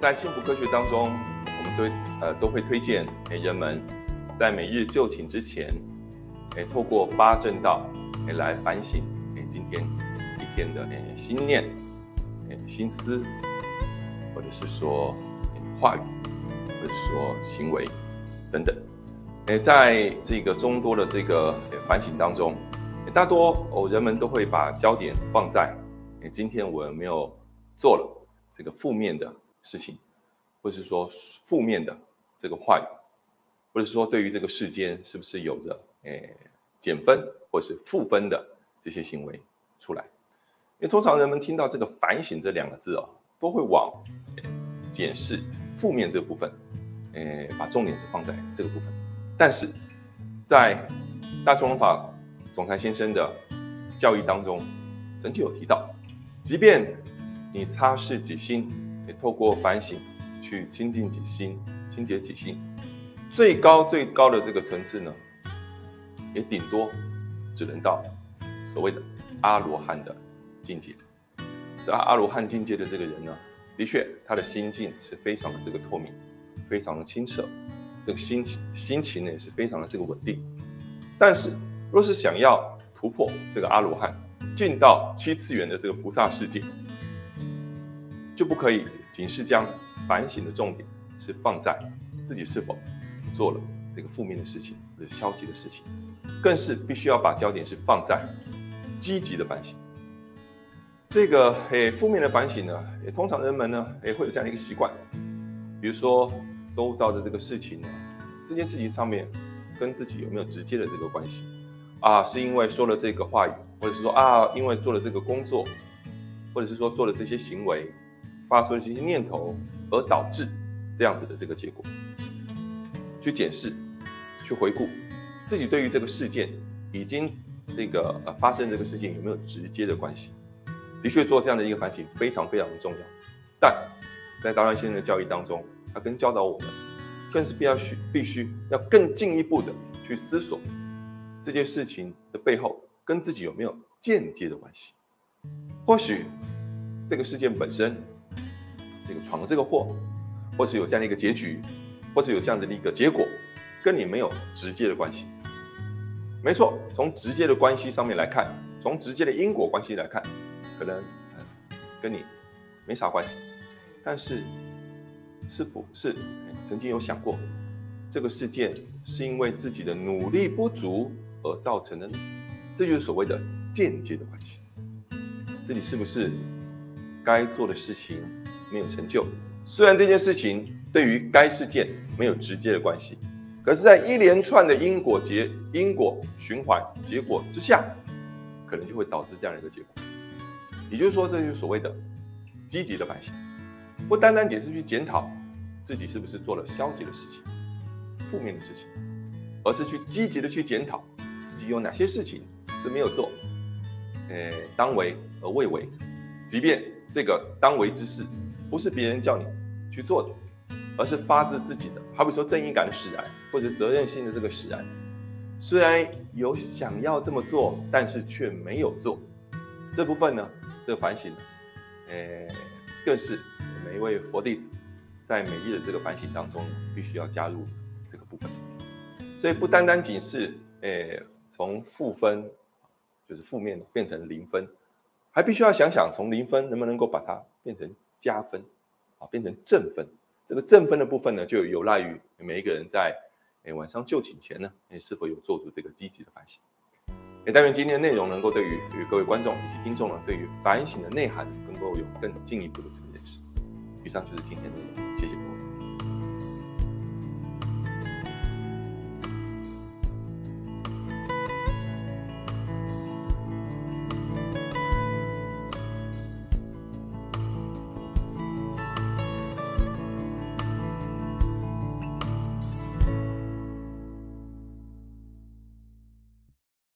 在幸福科学当中，我们都呃都会推荐给人们，在每日就寝之前，诶，透过八正道，诶，来反省诶今天一天的诶心念、诶心思，或者是说话语，或者说行为等等。诶，在这个众多的这个反省当中，大多哦人们都会把焦点放在诶今天我有没有做了这个负面的。事情，或是说负面的这个话语，或者是说对于这个世间是不是有着诶减分或是负分的这些行为出来？因为通常人们听到这个反省这两个字哦，都会往检视负面这个部分，诶把重点是放在这个部分。但是在大众文法总裁先生的教育当中，曾经有提到，即便你擦拭己心。透过反省去清净己心、清洁己心，最高最高的这个层次呢，也顶多只能到所谓的阿罗汉的境界。这阿罗汉境界的这个人呢，的确他的心境是非常的这个透明，非常的清澈，这个心情心情呢也是非常的这个稳定。但是，若是想要突破这个阿罗汉，进到七次元的这个菩萨世界，就不可以。仅是将反省的重点是放在自己是否做了这个负面的事情或者消极的事情，更是必须要把焦点是放在积极的反省。这个诶负面的反省呢，也通常人们呢也会有这样的一个习惯，比如说周遭的这个事情呢，这件事情上面跟自己有没有直接的这个关系啊？是因为说了这个话语，或者是说啊，因为做了这个工作，或者是说做了这些行为。发出的这些念头，而导致这样子的这个结果，去检视，去回顾自己对于这个事件已经这个呃发生这个事情有没有直接的关系？的确做这样的一个反省非常非常的重要。但在达人先生的教育当中，他跟教导我们，更是必要需必须要更进一步的去思索这件事情的背后跟自己有没有间接的关系？或许这个事件本身。这个闯了这个祸，或是有这样的一个结局，或是有这样的一个结果，跟你没有直接的关系。没错，从直接的关系上面来看，从直接的因果关系来看，可能跟你没啥关系。但是，是不是曾经有想过，这个事件是因为自己的努力不足而造成的呢？这就是所谓的间接的关系。自己是不是该做的事情？没有成就，虽然这件事情对于该事件没有直接的关系，可是，在一连串的因果结、因果循环结果之下，可能就会导致这样的一个结果。也就是说，这就是所谓的积极的反省，不单单只是去检讨自己是不是做了消极的事情、负面的事情，而是去积极的去检讨自己有哪些事情是没有做，呃，当为而未为，即便这个当为之事。不是别人叫你去做的，而是发自自己的。好比说正义感的使然，或者责任心的这个使然，虽然有想要这么做，但是却没有做。这部分呢，这个反省呢，诶，更是每一位佛弟子在每日的这个反省当中，必须要加入这个部分。所以不单单仅是诶从负分，就是负面变成零分，还必须要想想从零分能不能够把它变成。加分，啊，变成正分。这个正分的部分呢，就有赖于每一个人在诶晚上就寝前呢，诶是否有做出这个积极的反省。也但愿今天的内容能够对于与各位观众以及听众呢，对于反省的内涵能够有更进一步的这个认识。以上就是今天的内容，谢谢各位。